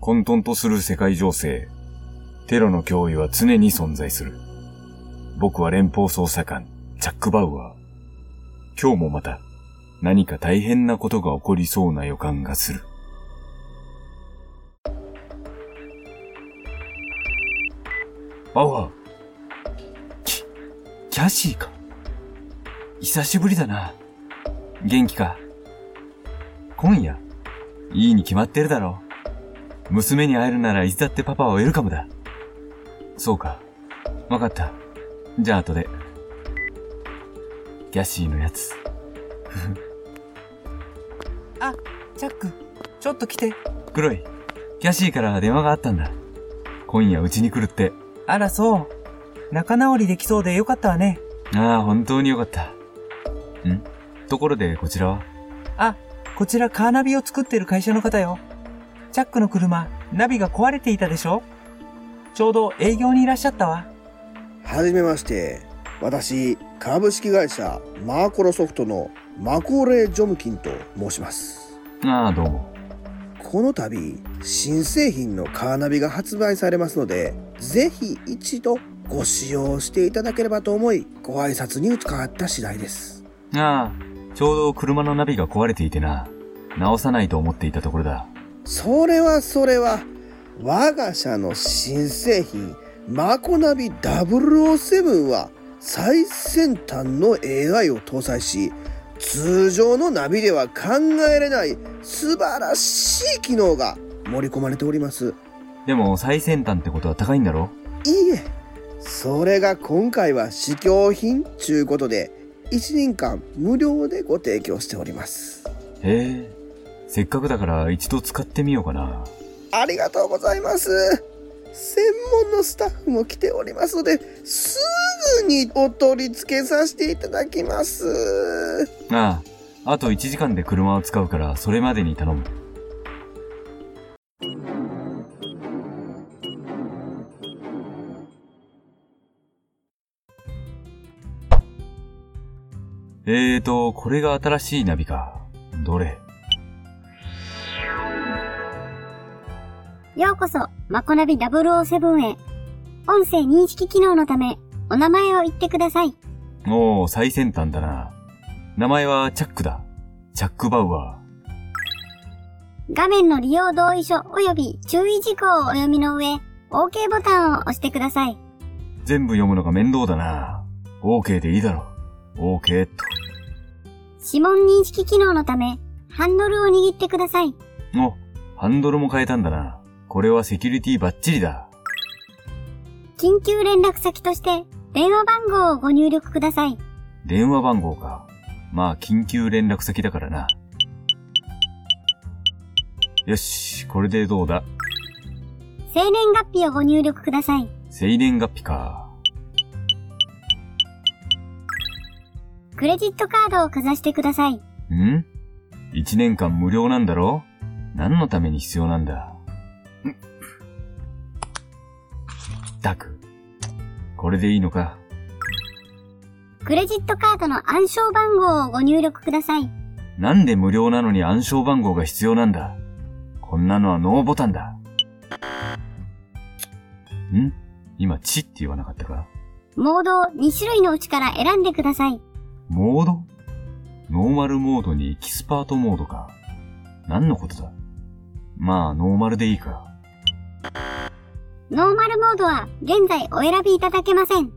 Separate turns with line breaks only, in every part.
混沌とする世界情勢。テロの脅威は常に存在する。僕は連邦捜査官、チャック・バウアー。今日もまた、何か大変なことが起こりそうな予感がする。バウアー。キ、キャシーか。久しぶりだな。元気か？今夜、いいに決まってるだろう。娘に会えるならいつだってパパはウェルカムだ。そうか。わかった。じゃあ後で。キャシーのやつ。
あ、チャック、ちょっと来て。
黒い。キャシーから電話があったんだ。今夜うちに来るって。
あら、そう。仲直りできそうでよかったわね。
ああ、本当によかった。ん？ところで、こちらは？
あ、こちらカーナビを作ってる会社の方よ。チャックの車、ナビが壊れていたでしょ？ちょうど営業にいらっしゃったわ。
はじめまして。私、株式会社マーコロソフトのマコーレー・ジョムキンと申します。
ああ、どうも。
この度、新製品のカーナビが発売されますので、ぜひ一度ご使用していただければと思い、ご挨拶に伺った次第です。
ああ、ちょうど車のナビが壊れていてな。直さないと思っていたところだ。
それはそれは、我が社の新製品、マコナビ007は最先端の AI を搭載し、通常のナビでは考えれない素晴らしい機能が盛り込まれております。
でも、最先端ってことは高いんだろ
いいえ、それが今回は試供品ちゅうことで、1年間無料でご提供しております。
へえ。せっかくだから一度使ってみようかな。
ありがとうございます。専門のスタッフも来ておりますので、すぐにお取り付けさせていただきます。
ああ、あと1時間で車を使うから、それまでに頼む。えーと、これが新しいナビか。どれ？
ようこそ、マコナビ007へ。音声認識機能のため、お名前を言ってください。
おー、最先端だな。名前はチャックだ。チャック・バウア
画面の利用同意書及び注意事項をお読みの上、OK ボタンを押してください。
ー。全部読むのが面倒だな。OK でいいだろう。OK っと。
指紋認識機能のため、ハンドルを握ってください。
お、ハンドルも変えたんだな。これはセキュリティバッチリだ。
緊急連絡先として、電話番号をご入力ください。
電話番号か。まあ、緊急連絡先だからな。よし、これでどうだ？
生年月日をご入力ください。
生年月日か。
クレジットカードをかざしてください。
ん？一年間無料なんだろ？何のために必要なんだ？んったく。これでいいのか
クレジットカードの暗証番号をご入力ください。
なんで無料なのに暗証番号が必要なんだ？こんなのはノーボタンだ。ん？今、チって言わなかったか？
モードを2種類のうちから選んでください。
モード？ノーマルモードにエキスパートモードか。何のことだ？まあ、ノーマルでいいか。
ノーマルモードは現在お選びいただけません。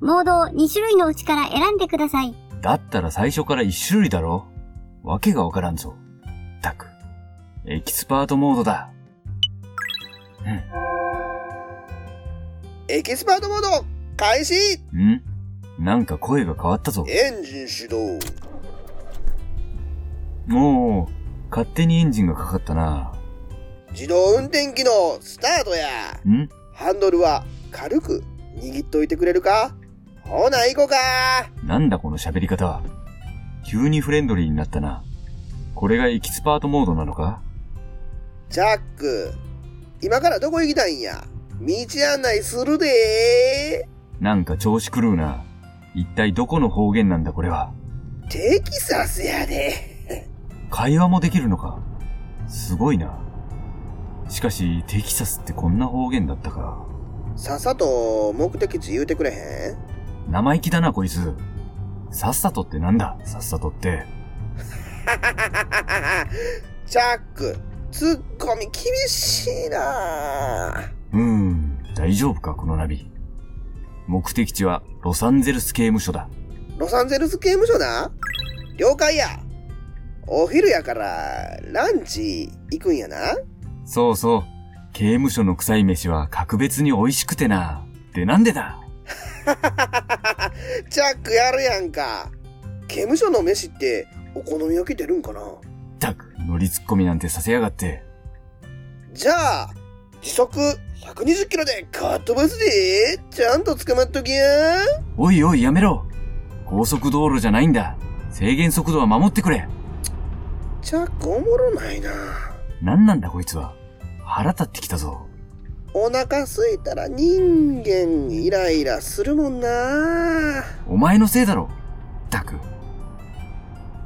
モードを2種類のうちから選んでください。
だったら最初から一種類だろわけがわからんぞ。ったく。エキスパートモードだ。
エキスパートモード開始
ん？なんか声が変わったぞ。
エンジン始動
おー、勝手にエンジンがかかったな。
自動運転機能スタートや
ん？
ハンドルは軽く握っといてくれるか？ほな行こうか
なんだこの喋り方は。急にフレンドリーになったな。これがエキスパートモードなのか？
ジャック、今からどこ行きたいんや？道案内するで
なんか調子狂うな。一体どこの方言なんだこれは？
テキサスやで。
会話もできるのか？すごいな。しかし、テキサスってこんな方言だったか。
さっさと目的地言うてくれへん？
生意気だな、こいつ。さっさとってなんだ、さっさとって。
チャック、ツッコミ厳しいな
うーん、大丈夫か、このナビ。目的地はロサンゼルス刑務所だ。
ロサンゼルス刑務所な了解や。お昼やから、ランチ行くんやな？
そうそう。刑務所の臭い飯は格別に美味しくてな。ってなんでだ？
チャックやるやんか。刑務所の飯ってお好み焼き出るんかな？
ったく、乗りツッコミなんてさせやがって。
じゃあ、時速120キロでカットバスで、ちゃんと捕まっときや。
おいおい、やめろ。高速道路じゃないんだ。制限速度は守ってくれ。
チャックおもろないな。
なんなんだこいつは。腹立ってきたぞ。
お腹すいたら人間イライラするもんな。
お前のせいだろ。ったく。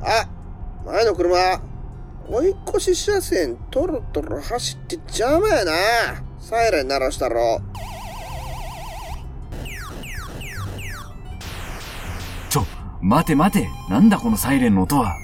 あ、前の車。追い越し車線トロトロ走って邪魔やな。サイレン鳴らしたろ。
ちょ、待て待て。なんだこのサイレンの音は。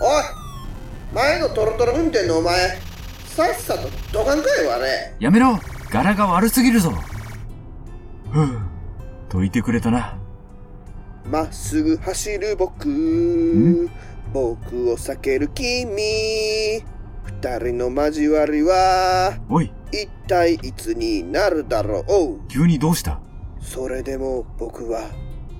おい前のトロトロ運転のお前、さっさとどかんかいわれ。
やめろ柄が悪すぎるぞふぅ、どいてくれたな。
まっすぐ走る僕、僕を避ける君。二人の交わりは、
おい、
一体いつになるだろう。
急にどうした？
それでも僕は、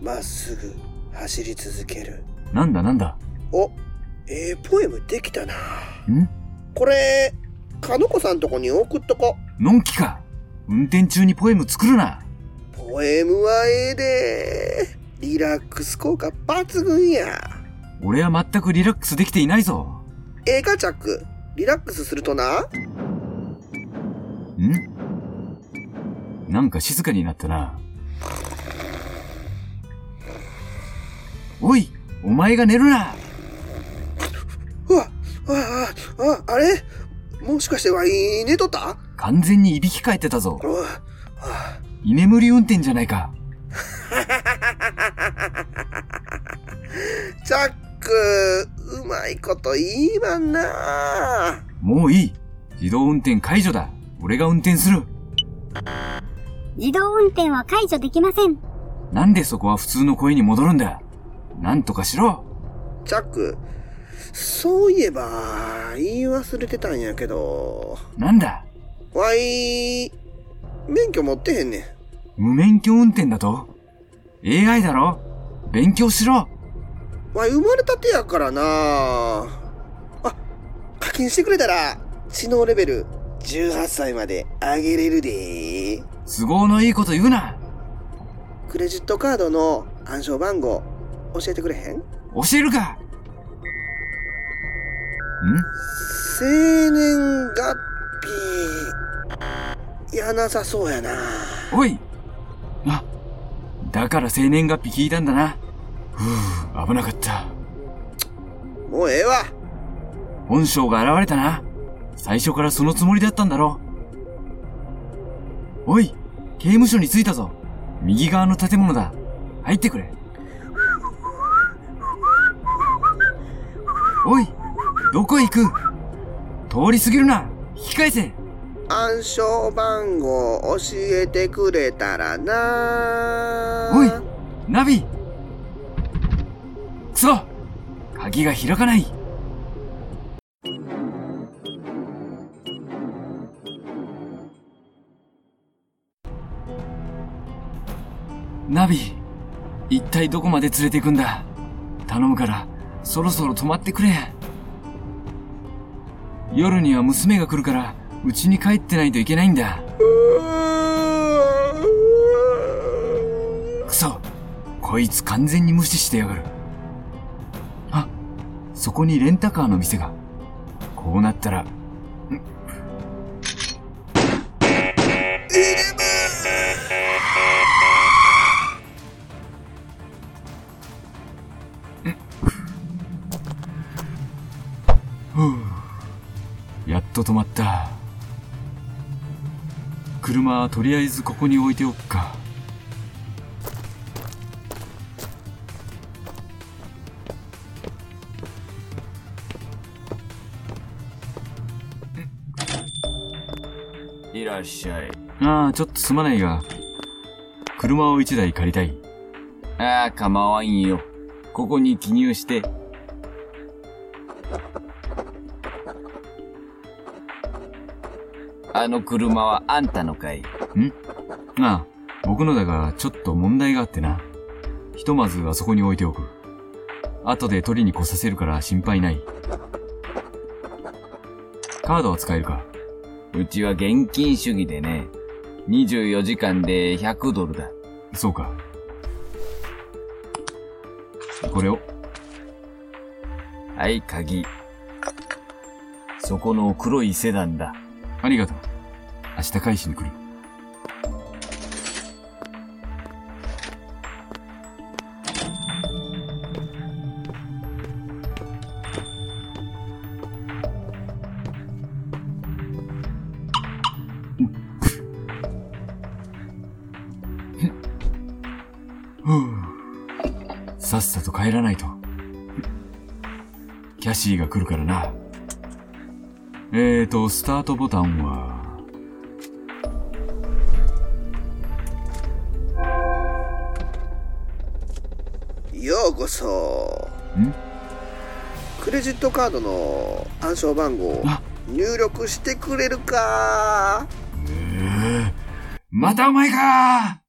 まっすぐ走り続ける。
なんだなんだ？
お、ええポエムできたな。
ん？
これ、かのこさんとこに送っとこ。
のんきか？運転中にポエム作るな
ポエムはええで。リラックス効果抜群や。
俺は全くリラックスできていないぞ。
ええか、チャック。リラックスするとな？
ん？なんか静かになったな。おいお前が寝るな
うわ、あ、あ、あ、あれ？もしかしてワイ寝とった？
完全にいびきかえてたぞ。
うわ、あ
居眠り運転じゃないか。
うまいこと言いまんな。
もういい。自動運転解除だ。俺が運転する。
自動運転は解除できません。
なんでそこは普通の声に戻るんだ？なんとかしろ。
チャック、そういえば、言い忘れてたんやけど、
なんだ？
わい、免許持ってへんねん。
無免許運転だと ?AI だろ？勉強しろ
わい、生まれたてやからなあ、課金してくれたら、知能レベル18歳まで上げれるで。
都合のいいこと言うな
クレジットカードの暗証番号、教えてくれへん？
教えるかん？
生年月日、やなさそうやな。
おいあ、だから生年月日聞いたんだな。危なかった。
もうええわ。
本性が現れたな。最初からそのつもりだったんだろおい、刑務所に着いたぞ。右側の建物だ。入ってくれ。おい、どこへ行く？通り過ぎるな。引き返せ。
暗証番号教えてくれたらな。
おい、ナビくそ鍵が開かない。ナビ、一体どこまで連れて行くんだ？頼むから、そろそろ止まってくれ。夜には娘が来るから、家に帰ってないといけないんだ。くそこいつ完全に無視してやがる。そこにレンタカーの店が。こうなったら、やっと止まった。車はとりあえずここに置いておくか。
いらっしゃい。
ああ、ちょっとすまないが、車を一台借りたい。
ああ、構わんよ。ここに記入して。あの車はあんたのかい？
ああ、僕のだが、ちょっと問題があってな。ひとまずあそこに置いておく。後で取りに来させるから心配ない。カードは使えるか？
うちは現金主義でね。24時間で100ドルだ。
そうか。これを。
はい、鍵。そこの黒いセダンだ。
ありがとう。明日返しに来る。さっさと帰らないと。キャシーが来るからな。えーと、スタートボタンは、
ようこそ。
ん？
クレジットカードの暗証番号入力してくれるか？
ええまたお前か